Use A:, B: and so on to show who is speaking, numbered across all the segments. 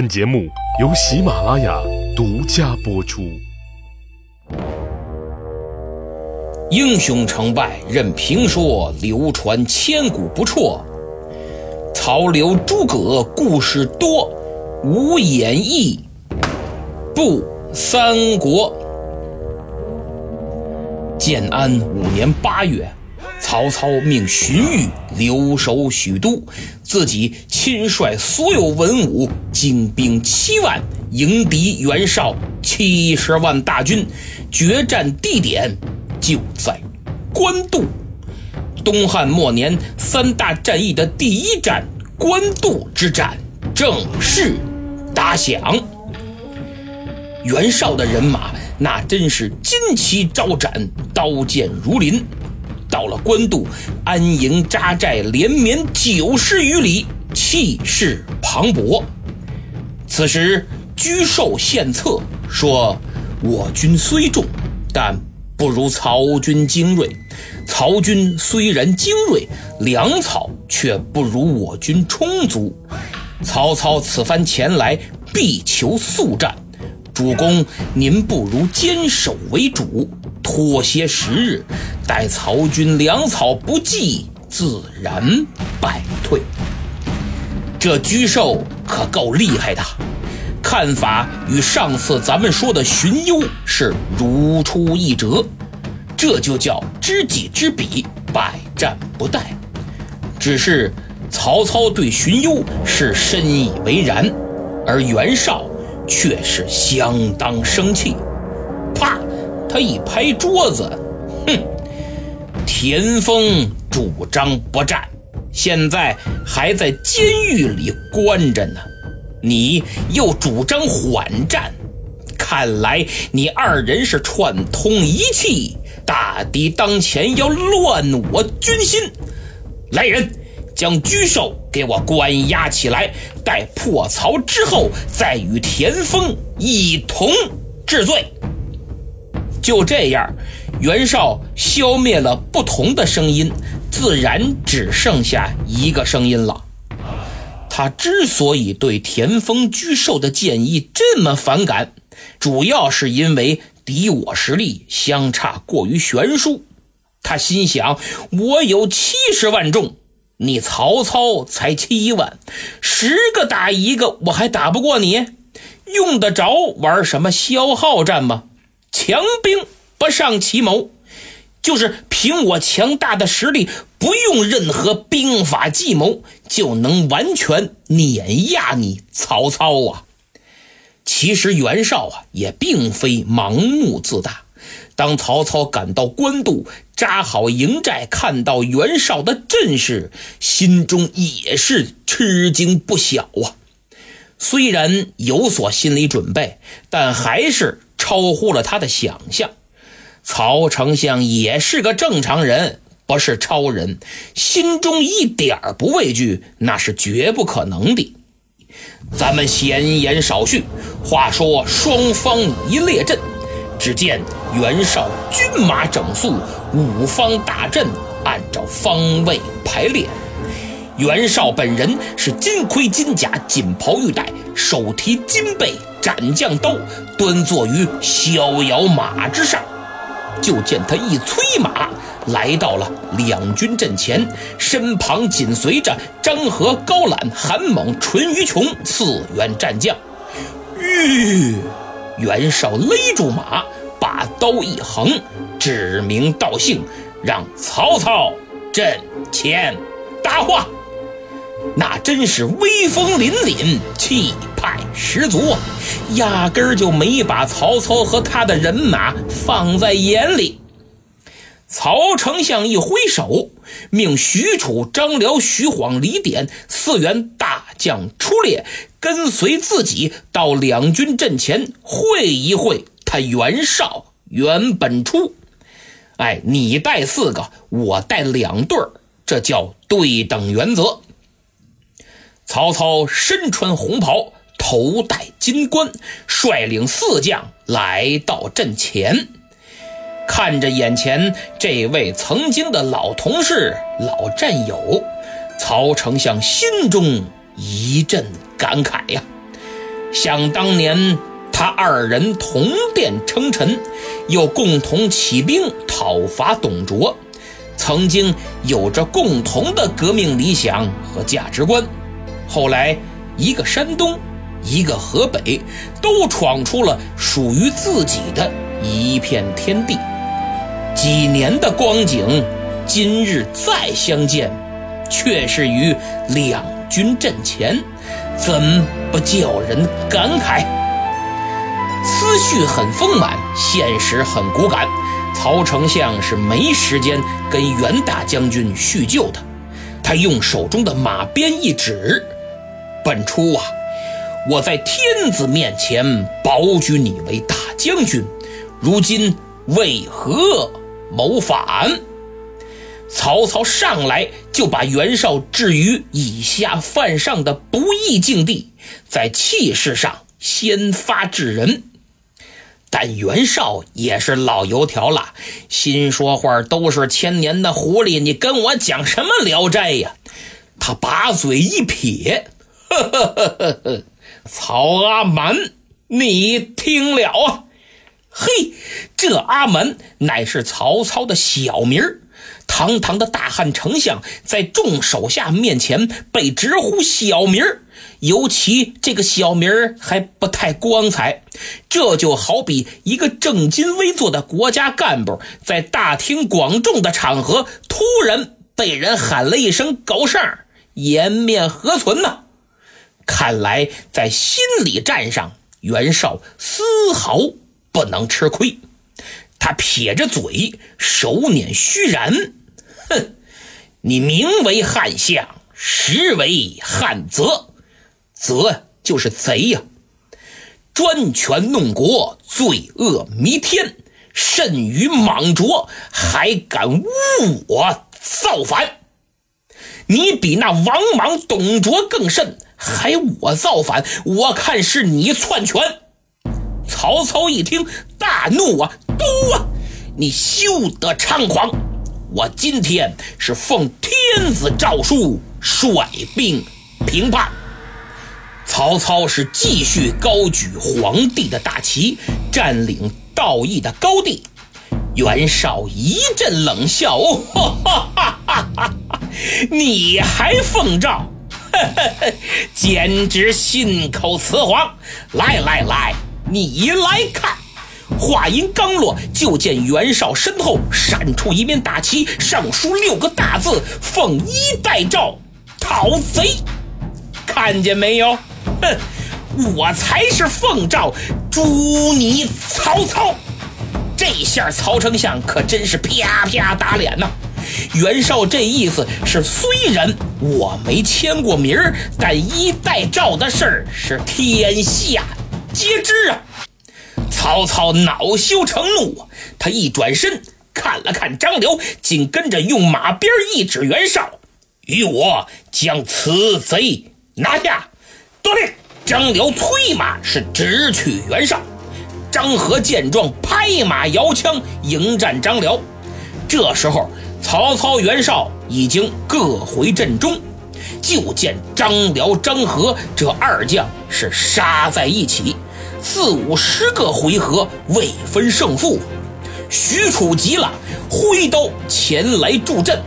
A: 本节目由喜马拉雅独家播出。
B: 英雄成败任评说，流传千古不辍。曹刘诸葛故事多，无演义不三国。建安五年八月。曹操命荀彧留守许都，自己亲率所有文武精兵七万迎敌袁绍七十万大军，决战地点就在官渡。东汉末年三大战役的第一战——官渡之战正式打响。袁绍的人马那真是旌旗招展，刀剑如林。到了官渡，安营扎寨，连绵九十余里，气势磅礴。此时，沮授献策说：“我军虽众，但不如曹军精锐。曹军虽然精锐，粮草却不如我军充足。曹操此番前来，必求速战。主公，您不如坚守为主。”拖些时日，待曹军粮草不济，自然败退。这沮授可够厉害的，看法与上次咱们说的荀攸是如出一辙。这就叫知己知彼，百战不殆。只是曹操对荀攸是深以为然，而袁绍却是相当生气。他一拍桌子，哼！田丰主张不战，现在还在监狱里关着呢。你又主张缓战，看来你二人是串通一气，大敌当前要乱我军心。来人，将沮授给我关押起来，待破曹之后，再与田丰一同治罪。就这样，袁绍消灭了不同的声音，自然只剩下一个声音了。他之所以对田丰、沮授的建议这么反感，主要是因为敌我实力相差过于悬殊。他心想：我有七十万众，你曹操才七万，十个打一个，我还打不过你？用得着玩什么消耗战吗？强兵不上奇谋，就是凭我强大的实力，不用任何兵法计谋，就能完全碾压你曹操啊！其实袁绍啊，也并非盲目自大。当曹操赶到官渡，扎好营寨，看到袁绍的阵势，心中也是吃惊不小啊。虽然有所心理准备，但还是。超乎了他的想象，曹丞相也是个正常人，不是超人，心中一点儿不畏惧，那是绝不可能的。咱们闲言少叙，话说双方一列阵，只见袁绍军马整肃，五方大阵按照方位排列。袁绍本人是金盔金甲，锦袍玉带，手提金背。斩将刀端坐于逍遥马之上，就见他一催马来到了两军阵前，身旁紧随着张合、高览、韩猛、淳于琼四员战将。吁！袁绍勒住马，把刀一横，指名道姓，让曹操阵前答话。那真是威风凛凛，气派十足！压根儿就没把曹操和他的人马放在眼里。曹丞相一挥手，命许褚、张辽、徐晃、李典四员大将出列，跟随自己到两军阵前会一会他袁绍、袁本初。哎，你带四个，我带两对儿，这叫对等原则。曹操身穿红袍，头戴金冠，率领四将来到阵前，看着眼前这位曾经的老同事、老战友，曹丞相心中一阵感慨呀。想当年，他二人同殿称臣，又共同起兵讨伐董卓，曾经有着共同的革命理想和价值观。后来，一个山东，一个河北，都闯出了属于自己的一片天地。几年的光景，今日再相见，却是于两军阵前。怎不叫人感慨？思绪很丰满，现实很骨感。曹丞相是没时间跟袁大将军叙旧的。他用手中的马鞭一指：“本初啊，我在天子面前保举你为大将军，如今为何谋反？”曹操上来就把袁绍置于以下犯上的不义境地，在气势上先发制人。但袁绍也是老油条了，心说话都是千年的狐狸，你跟我讲什么聊斋呀？他把嘴一撇，呵呵呵呵呵曹阿瞒，你听了啊？嘿，这阿瞒乃是曹操的小名儿。堂堂的大汉丞相，在众手下面前被直呼小名儿，尤其这个小名儿还不太光彩。这就好比一个正襟危坐的国家干部，在大庭广众的场合突然被人喊了一声“狗剩”，颜面何存呢？看来在心理战上，袁绍丝毫不能吃亏。他撇着嘴，手捻虚髯。哼，你名为汉相，实为汉贼，贼就是贼呀！专权弄国，罪恶弥天，甚于莽卓，还敢污我造反？你比那王莽、董卓更甚，还我造反？我看是你篡权！曹操一听，大怒啊！都啊！你休得猖狂！我今天是奉天子诏书率兵平叛。曹操是继续高举皇帝的大旗，占领道义的高地。袁绍一阵冷笑：“ 哈哈哈哈哈！你还奉诏？简直信口雌黄！来来来，你来看。”话音刚落，就见袁绍身后闪出一面大旗，上书六个大字：“奉一代诏，讨贼。”看见没有？哼，我才是奉诏诛你曹操！这下曹丞相可真是啪啪打脸呐！袁绍这意思是，虽然我没签过名但一代诏的事儿是天下皆知啊！曹操恼羞成怒，他一转身看了看张辽，紧跟着用马鞭一指袁绍：“与我将此贼拿下！”遵令。张辽催马是直取袁绍。张合见状，拍马摇枪迎战张辽。这时候，曹操、袁绍已经各回阵中，就见张辽、张合这二将是杀在一起。四五十个回合未分胜负，许褚急了，挥刀前来助阵。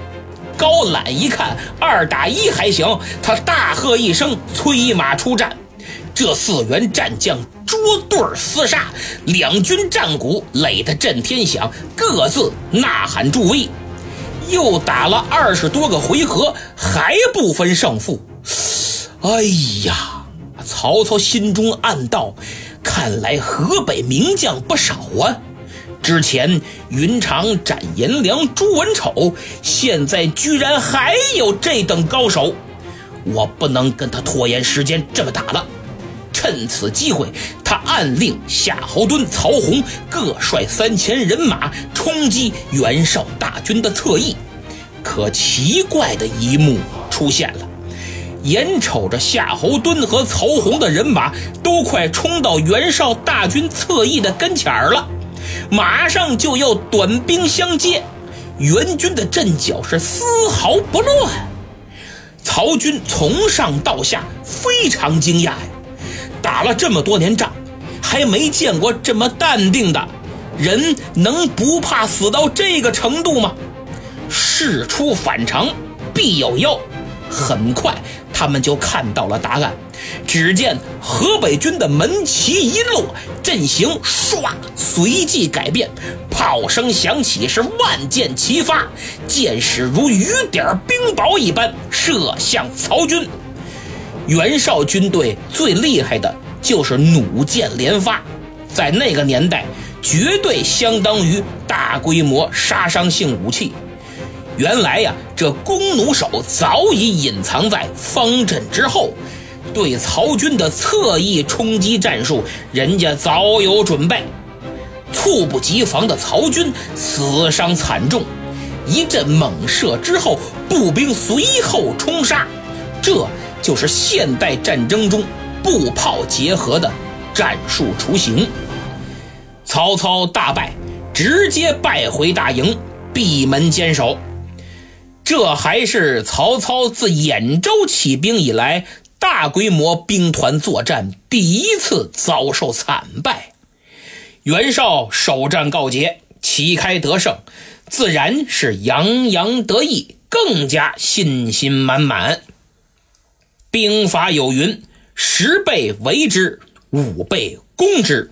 B: 高览一看，二打一还行，他大喝一声，催马出战。这四员战将捉对厮杀，两军战鼓擂得震天响，各自呐喊助威。又打了二十多个回合，还不分胜负。哎呀，曹操心中暗道。看来河北名将不少啊！之前云长斩颜良、诛文丑，现在居然还有这等高手，我不能跟他拖延时间这么打了。趁此机会，他暗令夏侯惇、曹洪各率三千人马冲击袁绍大军的侧翼。可奇怪的一幕出现了。眼瞅着夏侯惇和曹洪的人马都快冲到袁绍大军侧翼的跟前儿了，马上就要短兵相接，袁军的阵脚是丝毫不乱。曹军从上到下非常惊讶呀，打了这么多年仗，还没见过这么淡定的人，能不怕死到这个程度吗？事出反常必有妖，很快他们就看到了答案。只见河北军的门旗一落，阵型唰随即改变，炮声响起，是万箭齐发，箭矢如雨点冰雹一般射向曹军。袁绍军队最厉害的就是弩箭连发，在那个年代，绝对相当于大规模杀伤性武器。原来呀，这弓弩手早已隐藏在方阵之后。对曹军的侧翼冲击战术，人家早有准备。猝不及防的曹军死伤惨重，一阵猛射之后，步兵随后冲杀，这就是现代战争中步炮结合的战术雏形。曹操大败，直接败回大营，闭门坚守。这还是曹操自兖州起兵以来。大规模兵团作战第一次遭受惨败，袁绍首战告捷，旗开得胜，自然是洋洋得意，更加信心满满。兵法有云：“十倍围之，五倍攻之。”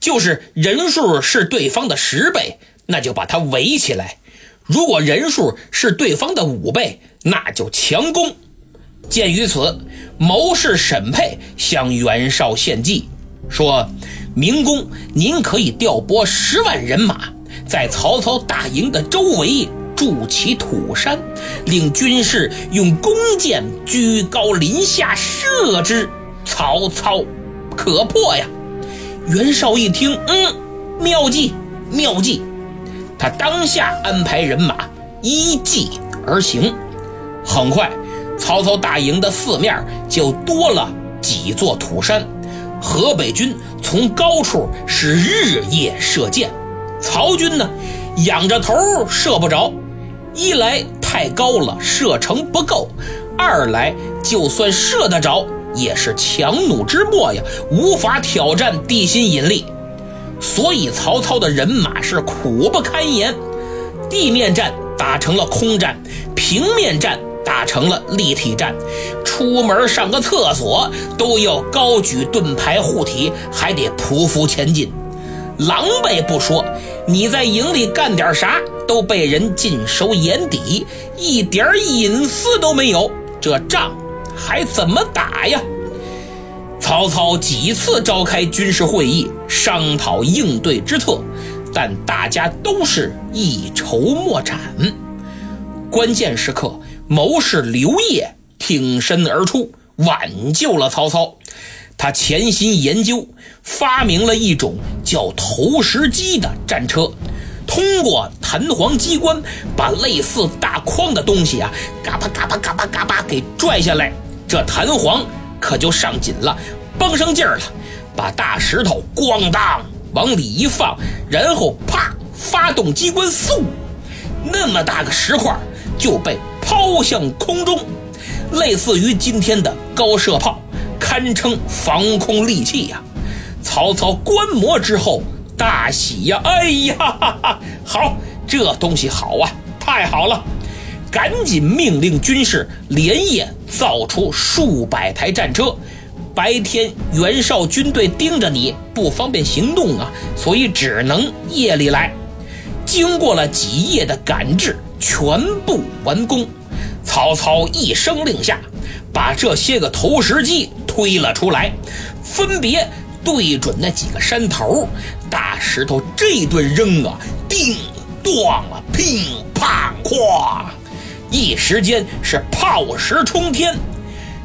B: 就是人数是对方的十倍，那就把他围起来；如果人数是对方的五倍，那就强攻。鉴于此，谋士沈佩向袁绍献计，说：“明公，您可以调拨十万人马，在曹操大营的周围筑起土山，令军士用弓箭居高临下射之。曹操可破呀！”袁绍一听，嗯，妙计，妙计。他当下安排人马依计而行，很快。曹操大营的四面就多了几座土山，河北军从高处是日夜射箭，曹军呢仰着头射不着，一来太高了射程不够，二来就算射得着也是强弩之末呀，无法挑战地心引力，所以曹操的人马是苦不堪言，地面战打成了空战，平面战。打成了立体战，出门上个厕所都要高举盾牌护体，还得匍匐前进，狼狈不说，你在营里干点啥都被人尽收眼底，一点隐私都没有，这仗还怎么打呀？曹操几次召开军事会议，商讨应对之策，但大家都是一筹莫展，关键时刻。谋士刘烨挺身而出，挽救了曹操。他潜心研究，发明了一种叫投石机的战车，通过弹簧机关把类似大筐的东西啊，嘎巴嘎巴嘎巴嘎巴给拽下来，这弹簧可就上紧了，绷上劲儿了，把大石头咣当往里一放，然后啪发动机关，嗖，那么大个石块就被。抛向空中，类似于今天的高射炮，堪称防空利器呀！曹操观摩之后大喜呀！哎呀，哈哈，好，这东西好啊，太好了！赶紧命令军士连夜造出数百台战车。白天袁绍军队盯着你不方便行动啊，所以只能夜里来。经过了。几夜的赶制，全部完工。曹操一声令下，把这些个投石机推了。出来，分别对准那几个山头，大石头这一顿扔啊，叮咣啊，乒乓哐，一时间是炮石冲天，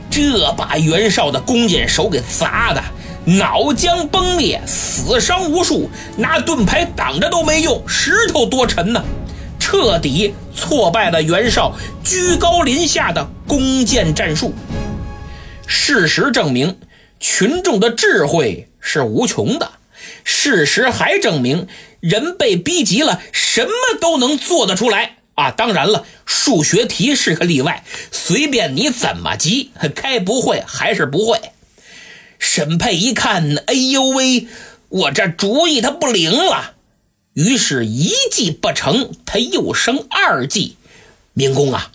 B: 这把袁绍的弓箭手给砸的脑浆崩裂，死伤无数，拿盾牌挡着都没用，石头多沉呢。彻底挫败了袁绍居高临下的弓箭战术。事实证明，群众的智慧是无穷的。事实还证明，人被逼急了，什么都能做得出来啊！当然了，数学题是个例外，随便你怎么急，该不会还是不会。沈佩一看，哎呦喂，我这主意他不灵了。于是，一计不成，他又生二计。明公啊，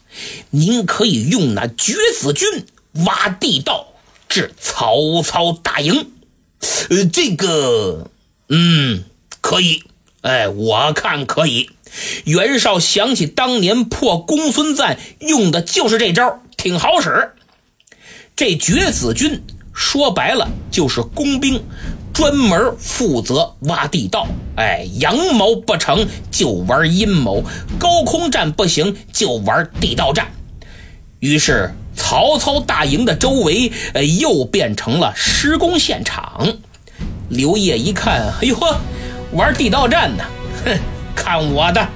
B: 您可以用那绝子军挖地道，至曹操大营。呃，这个，嗯，可以。哎，我看可以。袁绍想起当年破公孙瓒用的就是这招，挺好使。这绝子军说白了就是工兵，专门负责挖地道。哎，阳谋不成就玩阴谋，高空战不行就玩地道战。于是曹操大营的周围，呃，又变成了施工现场。刘烨一看，哎呦呵，玩地道战呢，哼，看我的！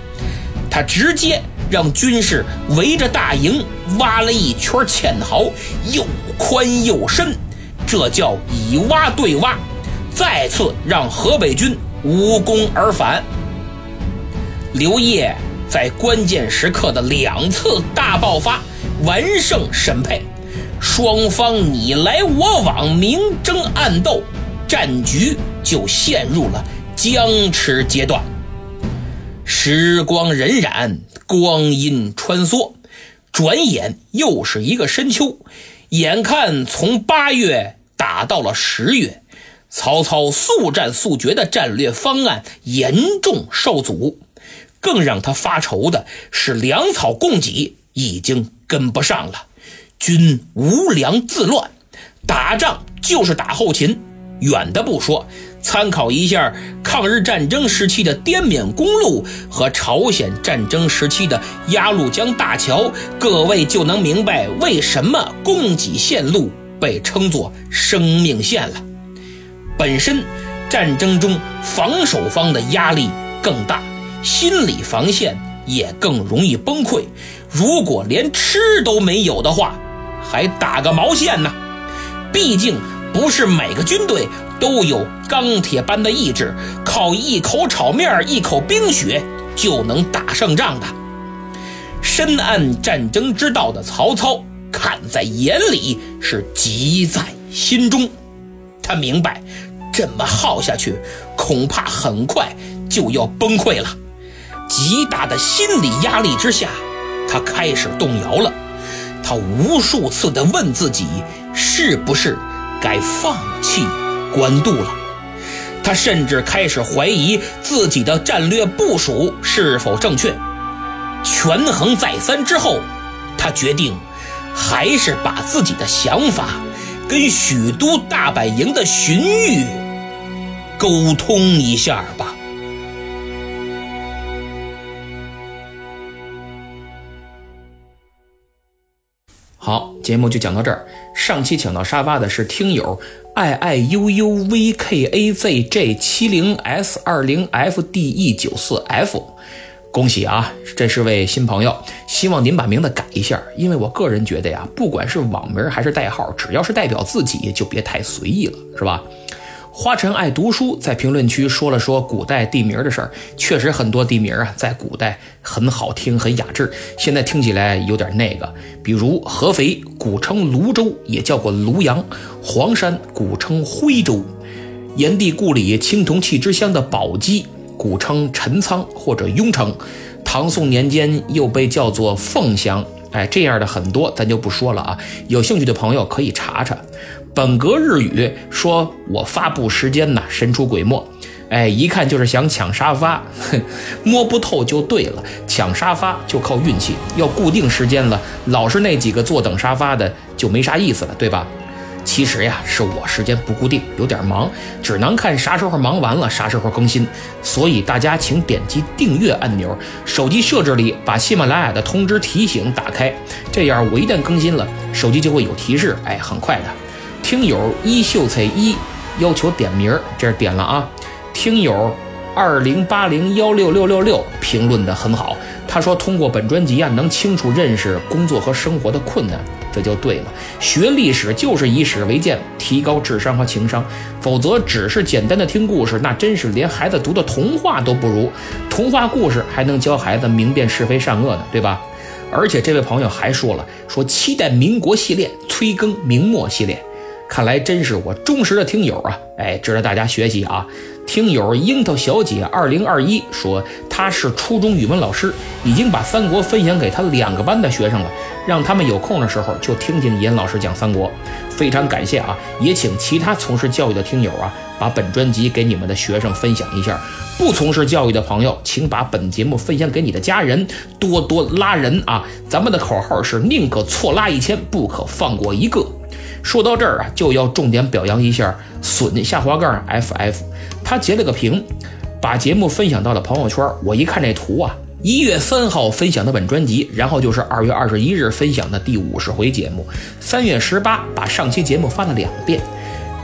B: 他直接让军士围着大营挖了一圈堑壕，又宽又深，这叫以挖对挖。再次让河北军无功而返。刘烨在关键时刻的两次大爆发，完胜沈沛，双方你来我往，明争暗斗，战局就陷入了僵持阶段。时光荏苒，光阴穿梭，转眼又是一个深秋。眼看从八月打到了十月，曹操速战速决的战略方案严重受阻。更让他发愁的是，粮草供给已经跟不上了，军无粮自乱，打仗就是打后勤。远的不说。参考一下抗日战争时期的滇缅公路和朝鲜战争时期的鸭绿江大桥，各位就能明白为什么供给线路被称作生命线了。本身战争中防守方的压力更大，心理防线也更容易崩溃。如果连吃都没有的话，还打个毛线呢？毕竟不是每个军队。都有钢铁般的意志，靠一口炒面、一口冰雪就能打胜仗的。深谙战争之道的曹操，看在眼里，是急在心中。他明白，这么耗下去，恐怕很快就要崩溃了。极大的心理压力之下，他开始动摇了。他无数次地问自己，是不是该放弃？官渡了，他甚至开始怀疑自己的战略部署是否正确。权衡再三之后，他决定还是把自己的想法跟许都大本营的荀彧沟通一下吧。节目就讲到这儿。上期请到沙发的是听友。i i u u v k a z j 七零 s 二零 f d e 九四 f，恭喜啊！这是位新朋友，希望您把名字改一下，因为我个人觉得呀，不管是网名还是代号，只要是代表自己，就别太随意了，是吧？花晨爱读书在评论区说了说古代地名的事儿，确实很多地名啊，在古代很好听，很雅致，现在听起来有点那个。比如合肥古称泸州，也叫过庐阳；黄山古称徽州；炎帝故里青铜器之乡的宝鸡，古称陈仓或者雍城；唐宋年间又被叫做凤翔。哎，这样的很多，咱就不说了啊。有兴趣的朋友可以查查。本格日语说：“我发布时间呢，神出鬼没。”哎，一看就是想抢沙发，哼，摸不透就对了。抢沙发就靠运气，要固定时间了，老是那几个坐等沙发的就没啥意思了，对吧？其实呀，是我时间不固定，有点忙，只能看啥时候忙完了，啥时候更新。所以大家请点击订阅按钮，手机设置里把喜马拉雅的通知提醒打开，这样我一旦更新了，手机就会有提示。哎，很快的。听友一秀才一要求点名儿，这是点了啊。听友二零八零幺六六六六评论的很好，他说通过本专辑啊，能清楚认识工作和生活的困难，这就对了。学历史就是以史为鉴，提高智商和情商，否则只是简单的听故事，那真是连孩子读的童话都不如。童话故事还能教孩子明辨是非善恶呢，对吧？而且这位朋友还说了，说期待民国系列催更明末系列。看来真是我忠实的听友啊！哎，值得大家学习啊！听友樱桃小姐二零二一说，她是初中语文老师，已经把三国分享给她两个班的学生了，让他们有空的时候就听听严老师讲三国。非常感谢啊！也请其他从事教育的听友啊，把本专辑给你们的学生分享一下。不从事教育的朋友，请把本节目分享给你的家人，多多拉人啊！咱们的口号是宁可错拉一千，不可放过一个。说到这儿啊，就要重点表扬一下笋下滑杠 ff，他截了个屏，把节目分享到了朋友圈。我一看这图啊，一月三号分享的本专辑，然后就是二月二十一日分享的第五十回节目，三月十八把上期节目发了两遍。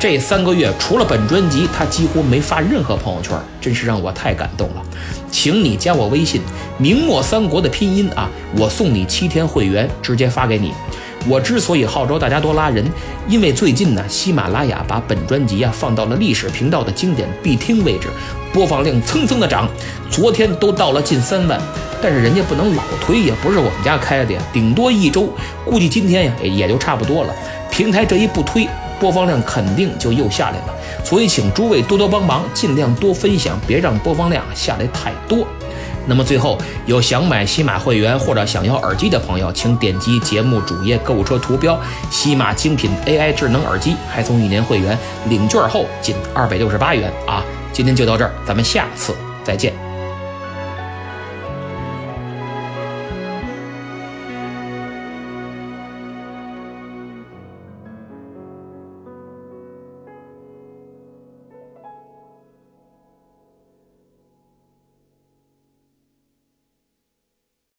B: 这三个月除了本专辑，他几乎没发任何朋友圈，真是让我太感动了。请你加我微信，明末三国的拼音啊，我送你七天会员，直接发给你。我之所以号召大家多拉人，因为最近呢，喜马拉雅把本专辑啊放到了历史频道的经典必听位置，播放量蹭蹭的涨，昨天都到了近三万。但是人家不能老推呀，不是我们家开的呀，顶多一周，估计今天呀也就差不多了。平台这一不推，播放量肯定就又下来了。所以请诸位多多帮忙，尽量多分享，别让播放量下来太多。那么最后有想买西马会员或者想要耳机的朋友，请点击节目主页购物车图标“西马精品 AI 智能耳机”，还送一年会员，领券后仅二百六十八元啊！今天就到这儿，咱们下次再见。